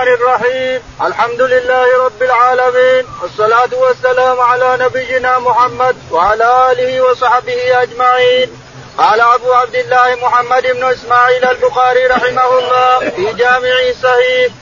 الرحمن الرحيم. الحمد لله رب العالمين. والصلاة والسلام على نبينا محمد وعلى آله وصحبه أجمعين. قال أبو عبد الله محمد بن إسماعيل البخاري رحمه الله في جامعه الصحيح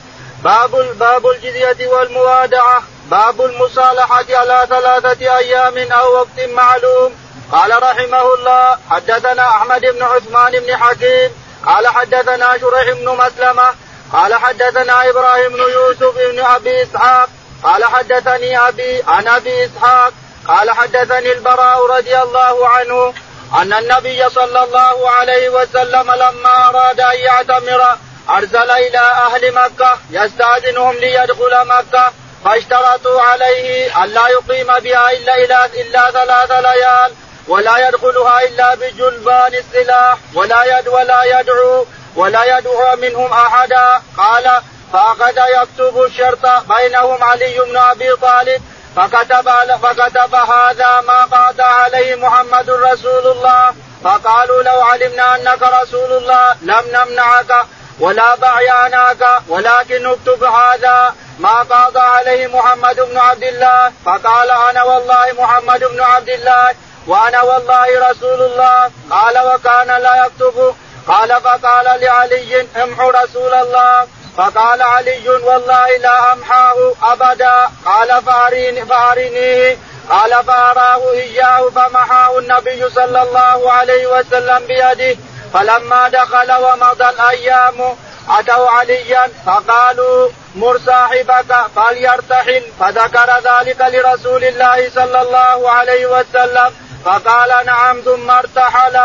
باب باب الجزية والموادعة. باب المصالحة على ثلاثة أيام أو وقت معلوم. قال رحمه الله حدثنا أحمد بن عثمان بن حكيم. قال حدثنا شريح بن مسلمة. قال حدثنا إبراهيم بن يوسف بن أبي إسحاق قال حدثني أبي عن أبي إسحاق قال حدثني البراء رضي الله عنه أن النبي صلى الله عليه وسلم لما أراد أن يعتمر أرسل إلى أهل مكة يستأذنهم ليدخل مكة فاشترطوا عليه أن لا يقيم بها إلا الا, إلا ثلاث ليال ولا يدخلها إلا بجلبان السلاح ولا يد ولا يدعو ولا يدعو منهم أحدا. قال فاخذ يكتب الشرط بينهم علي بن أبي طالب فكتب فكتب هذا ما قاد عليه محمد رسول الله. فقالوا لو علمنا أنك رسول الله لم نمنعك ولا بعياناك ولكن اكتب هذا ما قاض عليه محمد بن عبد الله. فقال أنا والله محمد بن عبد الله وأنا والله رسول الله. قال وكان لا يكتب قال فقال لعلي امحو رسول الله. فقال علي والله لا أمحاه أبدا. قال فاريني فأرينيه. قال فأراه إياه فمحاه النبي صلى الله عليه وسلم بيده. فلما دخل ومضى الأيام أتوا عليا فقالوا مر صاحبك فليرتحل. فذكر ذلك لرسول الله صلى الله عليه وسلم. فقال نعم ثم ارتحل.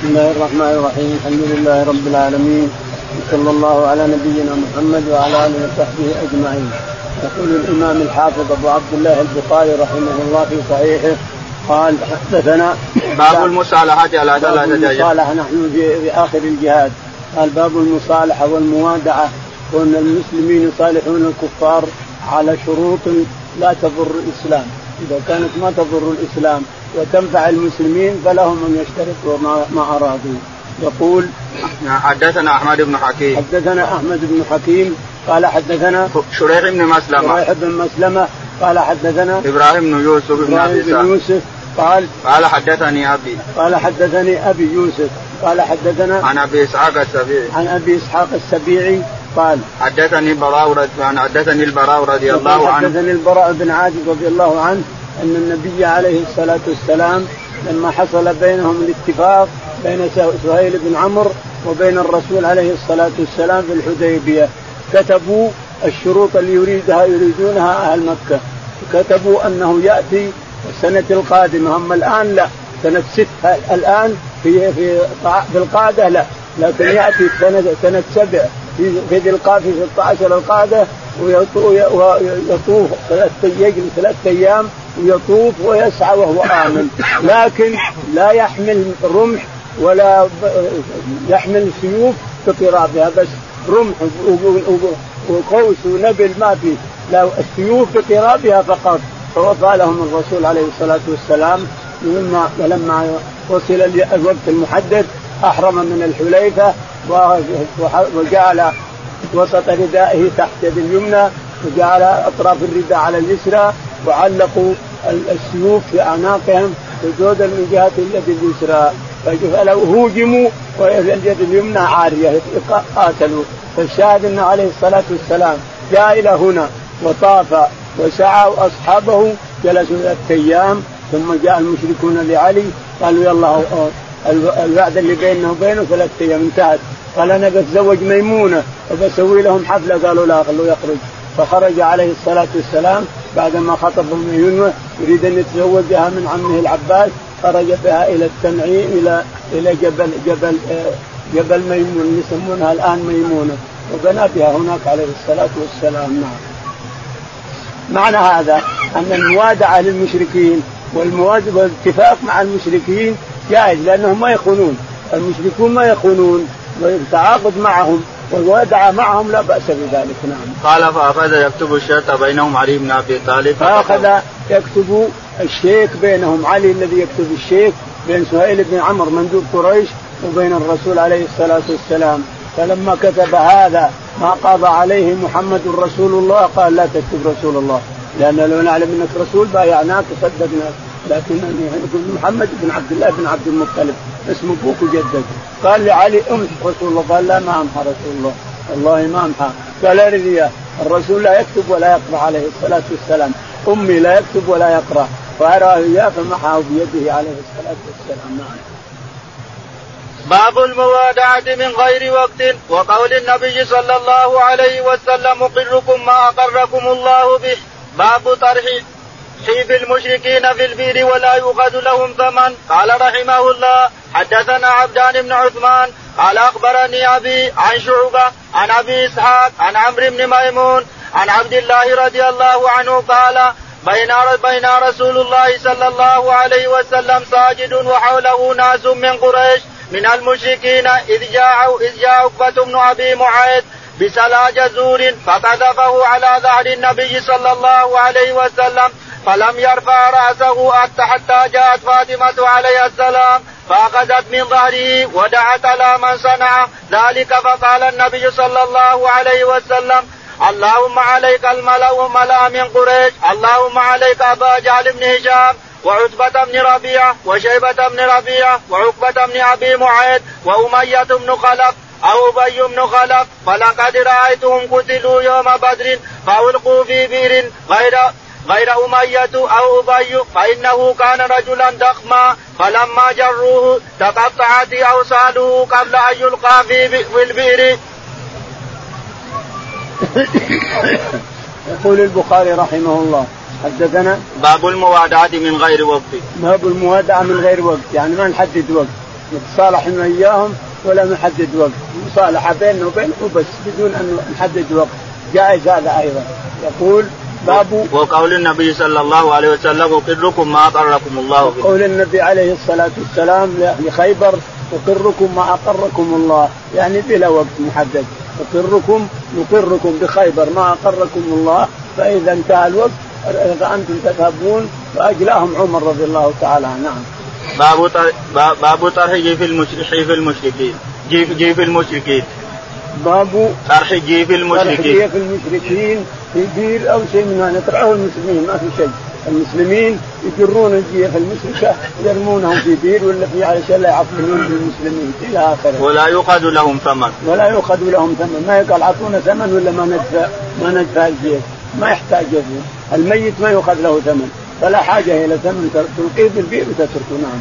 بسم الله الرحمن الرحيم. الحمد لله رب العالمين. وصلى الله على نبينا محمد وعلى آله وصحبه أجمعين. يقول الإمام الحافظ أبو عبد الله البخاري رحمه الله في صحيحه قال حدثنا باب المصالحة على ثلاثة المصالحة نحن في, آخر الجهاد. قال باب المصالحة والموادعة وأن المسلمين يصالحون الكفار على شروط لا تضر الإسلام. إذا كانت ما تضر الإسلام وتنفع المسلمين فلهم ان يشتركوا ما, ما ارادوا يقول حدثنا أحمد بن حكيم. حدثنا أحمد بن حكيم قال حدثنا شريح بن مسلمة. شريح بن مسلمة قال حدثنا إبراهيم بن يوسف بن إبراهيم بن يوسف قال قال حدثني أبي. قال حدثني أبي يوسف قال حدثنا عن أبي إسحاق السبيعي. عن أبي إسحاق السبيعي قال حدثني البراء حدثني البراء رضي الله عنه. حدثني البراء بن عازب رضي الله عنه أن النبي عليه الصلاة والسلام لما حصل بينهم الاتفاق بين سهيل بن عمرو وبين الرسول عليه الصلاة والسلام في الحديبية كتبوا الشروط اللي يريدها يريدونها أهل مكة. كتبوا أنه يأتي السنة القادمة أما الآن لا. سنة ست الآن في في في القادة لا. لكن يأتي سنه سنة سبع. في في ذي القعدة في 16 القادة ويطوف ثلاث يجلس ثلاث أيام ويطوف ويسعى وهو آمن. لكن لا يحمل رمح ولا يحمل سيوف بقرابها بس رمح وقوس ونبل ما في. لا السيوف بقرابها فقط. فوفى لهم الرسول عليه الصلاة والسلام لما لما وصل الوقت المحدد أحرم من الحليفة وجعل وسط ردائه تحت اليمنى وجعل أطراف الرداء على اليسرى. وعلقوا السيوف في أعناقهم سجودا من جهة اليد اليسرى. فلو هوجموا واليد اليمنى عارية. قاتلوا. فالشاهد أنه عليه الصلاة والسلام جاء إلى هنا وطاف وسعى وأصحابه جلسوا ثلاث أيام ثم جاء المشركون لعلي. قالوا يلا الوعد اللي بيننا وبينه ثلاث أيام انتهت. قال أنا بتزوج ميمونة وبسوي لهم حفلة. قالوا لا خلوه يخرج. فخرج عليه الصلاة والسلام. بعدما خطب ميمونه يريد أن يتزوجها من عمه العباس خرج بها إلى التنعيم إلى إلى جبل جبل جبل ميمون يسمونها الآن ميمونة وبنى بها هناك عليه الصلاة والسلام نعم. معنى هذا أن الموادعة للمشركين والاتفاق مع المشركين جائز لأنهم ما يخونون المشركون ما يخونون والتعاقد معهم والودع معهم لا بأس بذلك نعم. قال فأخذ يكتب الشرط بينهم علي بن أبي طالب فأخذ يكتب الشيك بينهم علي الذي يكتب الشيك بين سهيل بن عمرو مندوب قريش وبين الرسول عليه الصلاة والسلام فلما كتب هذا ما قضى عليه محمد رسول الله قال لا تكتب رسول الله لأن لو نعلم إنك رسول بايعناك وصدقناك لكن يقول محمد بن عبد الله بن عبد المطلب اسم أبوك وجدك قال لعلي امسح رسول الله قال لا ما امحى رسول الله. والله ما امحى قال ارث الرسول لا يكتب ولا يقرأ عليه الصلاة والسلام. أمي لا يكتب ولا يقرأ. فاراه إياه فمحاه بيده عليه الصلاة والسلام. نعم. باب الموادعة من غير وقت. وقول النبي صلى الله عليه وسلم أقركم ما أقركم الله به. باب طرح حيف المشركين في البير ولا يؤخذ لهم ثمن. قال رحمه الله حدثنا عبدان بن عثمان قال أخبرني أبي عن شعبة عن أبي إسحاق عن عمرو بن ميمون عن عبد الله رضي الله عنه قال بين بين رسول الله صلى الله عليه وسلم ساجد وحوله ناس من قريش من المشركين إذ جاء إذ جاء عقبة بن أبي معيط بسلا جزور فقذفه على ظهر النبي صلى الله عليه وسلم فلم يرفع رأسه حتى جاءت فاطمة عليه السلام فأخذت من ظهره ودعت على من صنع. ذلك فقال النبي صلى الله عليه وسلم اللهم عليك الملأ ملأ من قريش اللهم عليك أبا جهل بن هشام وعتبة بن ربيعة وشيبة بن ربيعة وعقبة بن أبي معيط وأمية بن خلف أو أبي بن خلف فلقد رأيتهم قتلوا يوم بدر فألقوا في بئر غير غير أمية أو أبي فإنه كان رجلا ضخما فلما جروه تقطعت أوصاله قبل أن يلقى في البئر. يقول البخاري رحمه الله حدثنا باب الموادعة من غير وقت. باب الموادعة من غير وقت يعني ما نحدد وقت نتصالح وياهم ولا نحدد وقت. مصالحة بيننا وبينهم وبس بدون أن نحدد وقت. جائز هذا أيضا. يقول باب وقول النبي صلى الله عليه وسلم أقركم ما أقركم الله به. قول النبي عليه الصلاة والسلام لخيبر أقركم ما أقركم الله. يعني بلا وقت محدد. أقركم نقركم بخيبر ما أقركم الله. فإذا انتهى الوقت فأنتم تذهبون وأجلاهم عمر رضي الله تعالى عنه. نعم. باب باب طرح جيف المشركين في المشركين. جيف جيف المشركين. باب طرح جيف المشركين. طرح جيف المشركين. في بير أو شيء من هذا طرحه المسلمين ما في شيء المسلمين يجرون الجيف المشركة يرمونهم في بير ولا في علشان لا يعطلون المسلمين إلى آخره. ولا يؤخذ لهم ثمن. ولا يؤخذ لهم ثمن، ما يقال اعطونا ثمن ولا ما ندفع ما ندفع الجيف، ما يحتاج. الميت ما يؤخذ له ثمن فلا حاجة إلى ثمن تلقيه في البئر وتتركه نعم.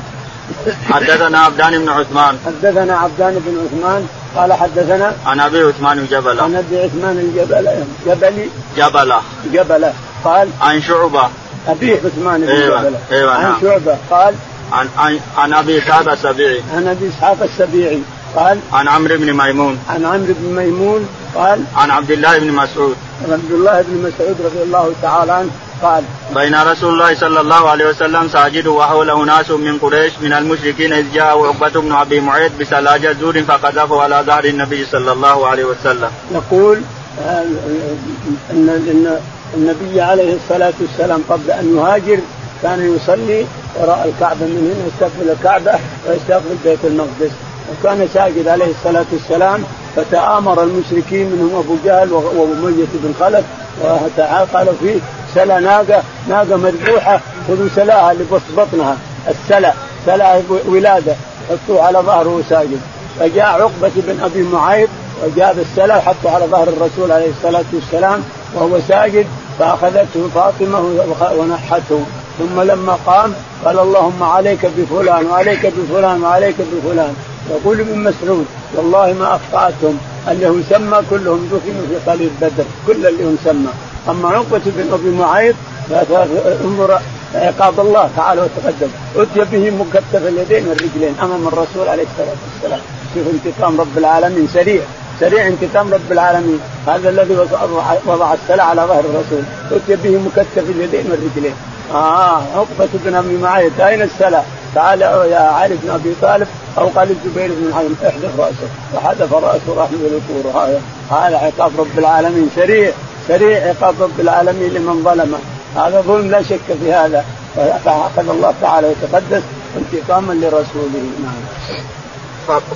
حدثنا عبدان بن عثمان حدثنا عبدان بن عثمان قال حدثنا عن أبي عثمان جبلة. عن أبي عثمان الجبل جبلي. جبلة. جبلة. قال عن شعبة. أبي عثمان بن أيوة. جبله أيوة عن نعم. شعبة. قال عن عن عن أبي إسحاق السبيعي. عن أبي إسحاق السبيعي. قال عن عمرو بن ميمون. عن عمرو بن ميمون. قال عن عبد الله بن مسعود. عبد الله بن مسعود رضي الله تعالى عنه. قال بين رسول الله صلى الله عليه وسلم ساجد وحوله ناس من قريش من المشركين إذ جاء عقبة بن أبي معيط بسلاجة زور فقذفه على ظهر النبي صلى الله عليه وسلم. يقول آه، ان ان النبي عليه الصلاة والسلام قبل أن يهاجر كان يصلي وراء الكعبة من هنا يستقبل الكعبة ويستقبل بيت المقدس وكان ساجد عليه الصلاة والسلام فتآمر المشركين منهم أبو جهل واميه بن خلف قالوا فيه سلا ناقة ناقة مذبوحه خذوا سلاها اللي بطنها السلا سلا ولادة حطوه على ظهره ساجد. فجاء عقبة بن أبي معيط وجاب السلا وحطه على ظهر الرسول عليه الصلاة والسلام وهو ساجد فأخذته فاطمة ونحته. ثم لما قام قال اللهم عليك بفلان وعليك بفلان وعليك بفلان. يقول ابن مسعود والله ما أخطأتهم انه سمى كلهم دفنوا في قليل بدر كل اللي هم سمى. أما عقبة بن أبي معيط انظر عقاب الله تعالى وتقدم. أتي به مكتف اليدين والرجلين أمام الرسول عليه الصلاة والسلام. شوف انتقام رب العالمين سريع. سريع انتقام رب العالمين. هذا الذي وضع السلع على ظهر الرسول. أتي به مكتف اليدين والرجلين. آه عقبة بن أبي معيط أين السلع؟ تعال يا علي بن أبي طالب أو قال الزبير بن حزم احذف راسه فحذف رأسه راح من هذا هذا عقاب رب العالمين سريع. سريع عقاب رب العالمين لمن ظلمه. هذا ظلم لا شك في هذا. فأخذ الله تعالى وتقدس انتقاما لرسوله. نعم.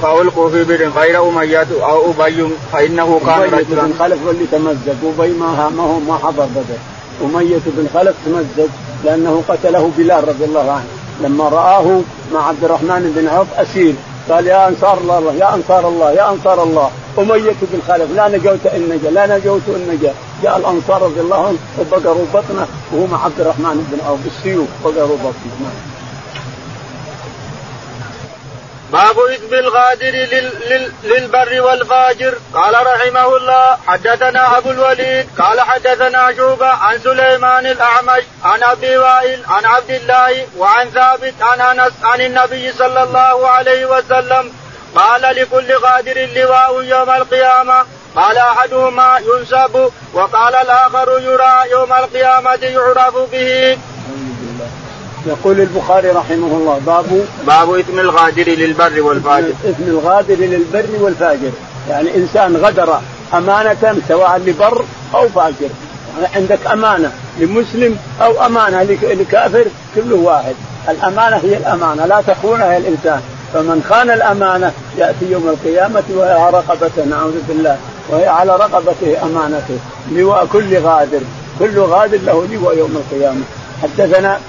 فألقوا في بئر غير أمية أو أبي فإنه كان أمية بن خلف واللي تمزق أبي ما ما هو ما حضر بدر. أمية بن خلف تمزق لأنه قتله بلال رضي الله عنه. لما رآه مع عبد الرحمن بن عوف أسير. قال يا أنصار الله يا أنصار الله يا أنصار الله. أمية بن خلف لا نجوت إن نجا لا نجوت إن نجا. جاء الأنصار رضي الله عنهم وبقروا بطنه وهو مع عبد الرحمن بن عوف بالسيوف بقروا بطنه باب اثم الغادر لل... لل... للبر والفاجر. قال رحمه الله حدثنا أبو الوليد قال حدثنا شوبة عن سليمان الأعمش عن أبي وائل عن عبد الله وعن ثابت عن أنس عن النبي صلى الله عليه وسلم. قال لكل غادر لواء يوم القيامة قال أحدهما ينسب وقال الآخر يرى يوم القيامة يعرف به. يقول البخاري رحمه الله باب باب إثم الغادر للبر والفاجر. إثم الغادر للبر والفاجر. يعني إنسان غدر أمانة سواء لبر أو فاجر. يعني عندك أمانة لمسلم أو أمانة لكافر كله واحد. الأمانة هي الأمانة لا تخونها الإنسان. فمن خان الأمانة يأتي يوم القيامة وهي على رقبته نعوذ بالله. وهي على رقبته أمانته. لواء كل غادر. كل غادر له لواء يوم القيامة. حدثنا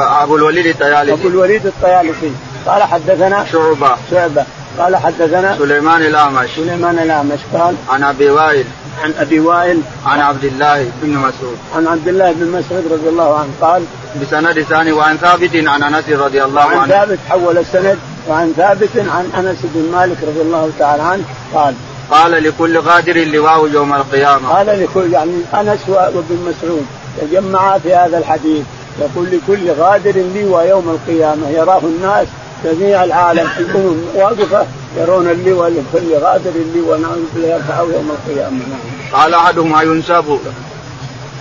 آه، أبو الوليد الطيالسي. أبو الوليد الطيالسي. قال حدثنا شعبة. شعبة. قال حدثنا سليمان الأعمش. سليمان الأعمش. قال عن أبي وائل. عن أبي وائل. عن عبد الله بن مسعود. عن عبد الله بن مسعود رضي الله عنه. قال بسند ثاني وعن ثابت عن أنس رضي الله عنه. عن ثابت حول السند وعن ثابت عن أنس بن مالك رضي الله تعالى عنه. قال قال لكل غادر لواء يوم القيامة. قال لكل يعني أنس وابن مسعود تجمعا في هذا الحديث. يقول لكل غادر لواء يوم القيامة. يراه الناس جميع العالم في الأمم واقفة يرون اللواء لكل غادر اللواء. نعوذ بالله يرفعه يوم القيامة. قال أحدهما ينسب.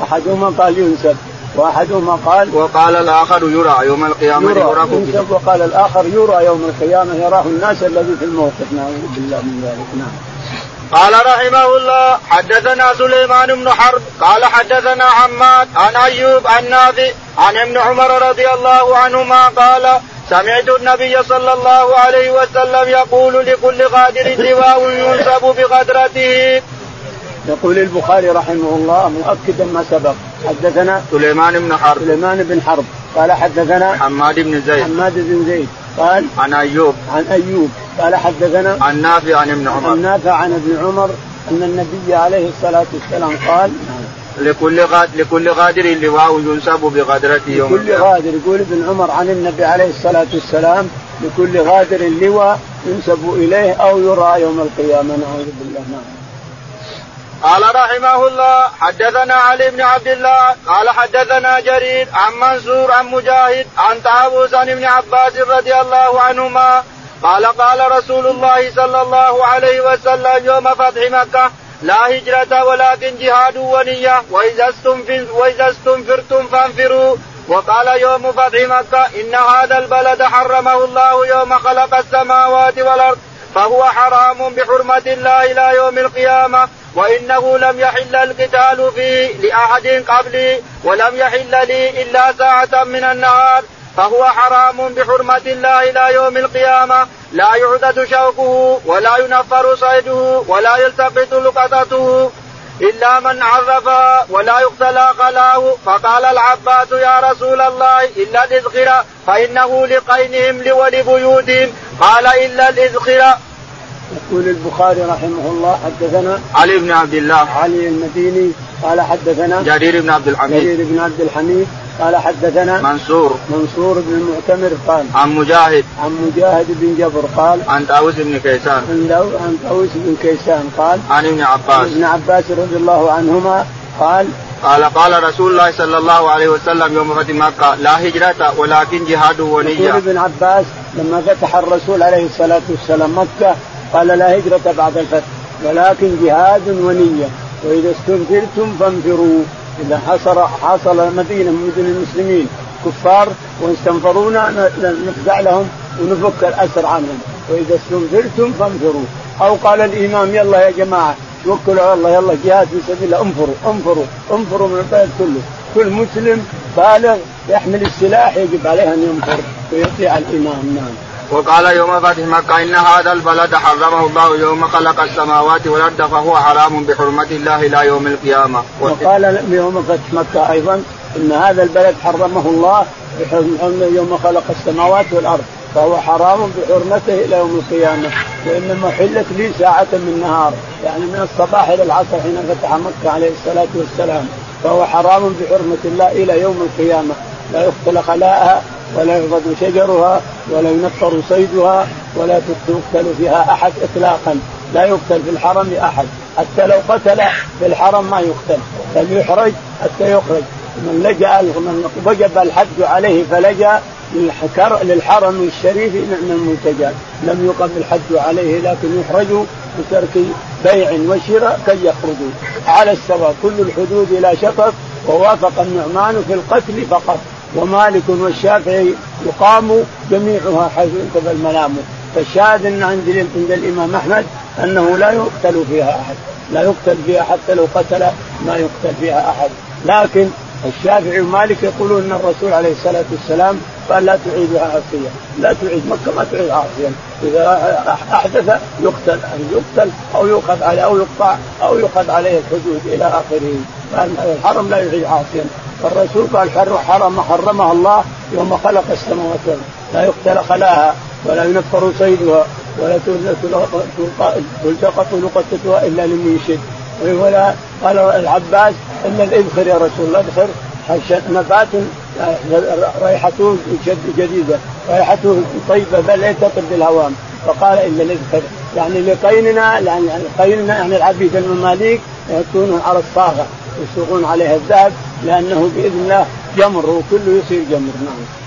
أحدهما قال ينسب وأحدهما قال وقال الآخر يرى يوم القيامة يرى ينسب وقال الآخر يرى يوم القيامة. يراه الناس الذي في الموقف. نعوذ بالله من ذلك. نعم. قال رحمه الله حدثنا سليمان بن حرب قال حدثنا حماد عن أيوب عن نافع عن ابن عمر رضي الله عنهما قال سمعت النبي صلى الله عليه وسلم يقول لكل غادر لواء ينسب بغدرته. يقول البخاري رحمه الله مؤكدا ما سبق. حدثنا سليمان بن حرب. سليمان بن حرب. قال حدثنا حماد بن زيد. حماد بن زيد. قال عن أيوب. عن أيوب. قال حدثنا عن نافع عن ابن عمر عن نافع عن ابن عمر أن النبي عليه الصلاة والسلام قال لكل غاد لكل غادر لواء ينسب بغدرته يوم لكل غادر يقول ابن عمر عن النبي عليه الصلاة والسلام لكل غادر لواء ينسب إليه أو يرى يوم القيامة نعوذ بالله نعم. قال رحمه الله حدثنا علي بن عبد الله قال حدثنا جرير عن منصور عن مجاهد عن طاووس عن ابن عباس رضي الله عنهما قال قال رسول الله صلى الله عليه وسلم يوم فتح مكة لا هجرة ولكن جهاد ونية وإذا وإذا استنفرتم فانفروا. وقال يوم فتح مكة إن هذا البلد حرمه الله يوم خلق السماوات والأرض فهو حرام بحرمة الله إلى يوم القيامة وإنه لم يحل القتال فيه لأحد قبلي ولم يحل لي إلا ساعة من النهار. فهو حرام بحرمة الله إلى يوم القيامة. لا يعدد شوكه ولا ينفر صيده ولا يلتقط لقطته إلا من عرف ولا يقتلى قلاه. فقال العباس يا رسول الله إلا الإذخر فإنه لقينهم ولبيوتهم قال إلا الإذخر. يقول البخاري رحمه الله حدثنا علي بن عبد الله. علي المديني قال حدثنا جرير بن عبد الحميد. جرير بن عبد الحميد قال حدثنا منصور. منصور بن المعتمر قال عن مجاهد. عن مجاهد بن جبر قال عن طاووس بن كيسان. عن عن طاووس بن كيسان قال عن ابن عباس. ابن عباس رضي الله عنهما قال قال قال رسول الله صلى الله عليه وسلم يوم فتح مكة لا هجرة ولكن جهاد ونية. يقول ابن عباس لما فتح الرسول عليه الصلاة والسلام مكة قال لا هجرة بعد الفتح ولكن جهاد ونية. وإذا استنفرتم فانفروا. إذا حصل حصل مدينة من مدن المسلمين كفار واستنفرونا نخدع لهم ونفك الأسر عنهم. وإذا استنفرتم فانفروا. أو قال الإمام يلا يا جماعة توكلوا على الله يلا جهاد في سبيل الله انفروا انفروا انفروا من البلد كله. كل مسلم بالغ يحمل السلاح يجب عليه أن ينفر ويطيع الإمام. نعم. وقال يوم فتح مكة إن هذا البلد حرمه الله يوم خلق السماوات والأرض فهو حرام بحرمة الله إلى يوم القيامة. وقال يوم فتح مكة أيضا إن هذا البلد حرمه الله يوم خلق السماوات والأرض فهو حرام بحرمته إلى يوم القيامة وإنما حلت لي ساعة من نهار. يعني من الصباح إلى العصر حين فتح مكة عليه الصلاة والسلام فهو حرام بحرمة الله إلى يوم القيامة. لا يقتل خلاءها ولا يعبد شجرها ولا ينفر صيدها ولا يقتل فيها أحد اطلاقا. لا يقتل في الحرم احد حتى لو قتل في الحرم ما يقتل. بل يحرج حتى يخرج. من لجأ من وجب الحج عليه فلجأ للحرم الشريف نعم المنتجات. لم يقم الحج عليه لكن يحرج بترك بيع وشراء كي يخرجوا على السواء. كل الحدود لا شطط. ووافق النعمان في القتل فقط. ومالك والشافعي يقام جميعها حيث انتبه المنام. فالشاهد إن عند عند الإمام أحمد أنه لا يقتل فيها أحد. لا يقتل فيها حتى لو قتل ما يقتل فيها أحد. لكن الشافعي ومالك يقولون إن الرسول عليه الصلاة والسلام قال لا تعيدها عاصيا لا تعيد مكة ما تعيد عاصيا إذا أحدث يقتل يقتل أو يؤخذ عليه أو يقطع أو يؤخذ عليه الحدود إلى آخره. الحرم لا يعيد عاصيا فالرسول قال حرم حرمها الله يوم خلق السماوات والأرض. لا يقتل خلاها ولا ينفر صيدها ولا تلتقط لقطتها إلا لمن يشد ولا قال العباس إن الادخر يا رسول الله ادخر نبات ريحته جديدة ريحته طيبة بل يلتقط بالهوام فقال الا الادخر يعني لقيننا يعني قيننا يعني العبيد المماليك يكونون على الصاغة يسوقون عليها الذهب لأنه بإذن الله جمر وكله يصير جمر نعم.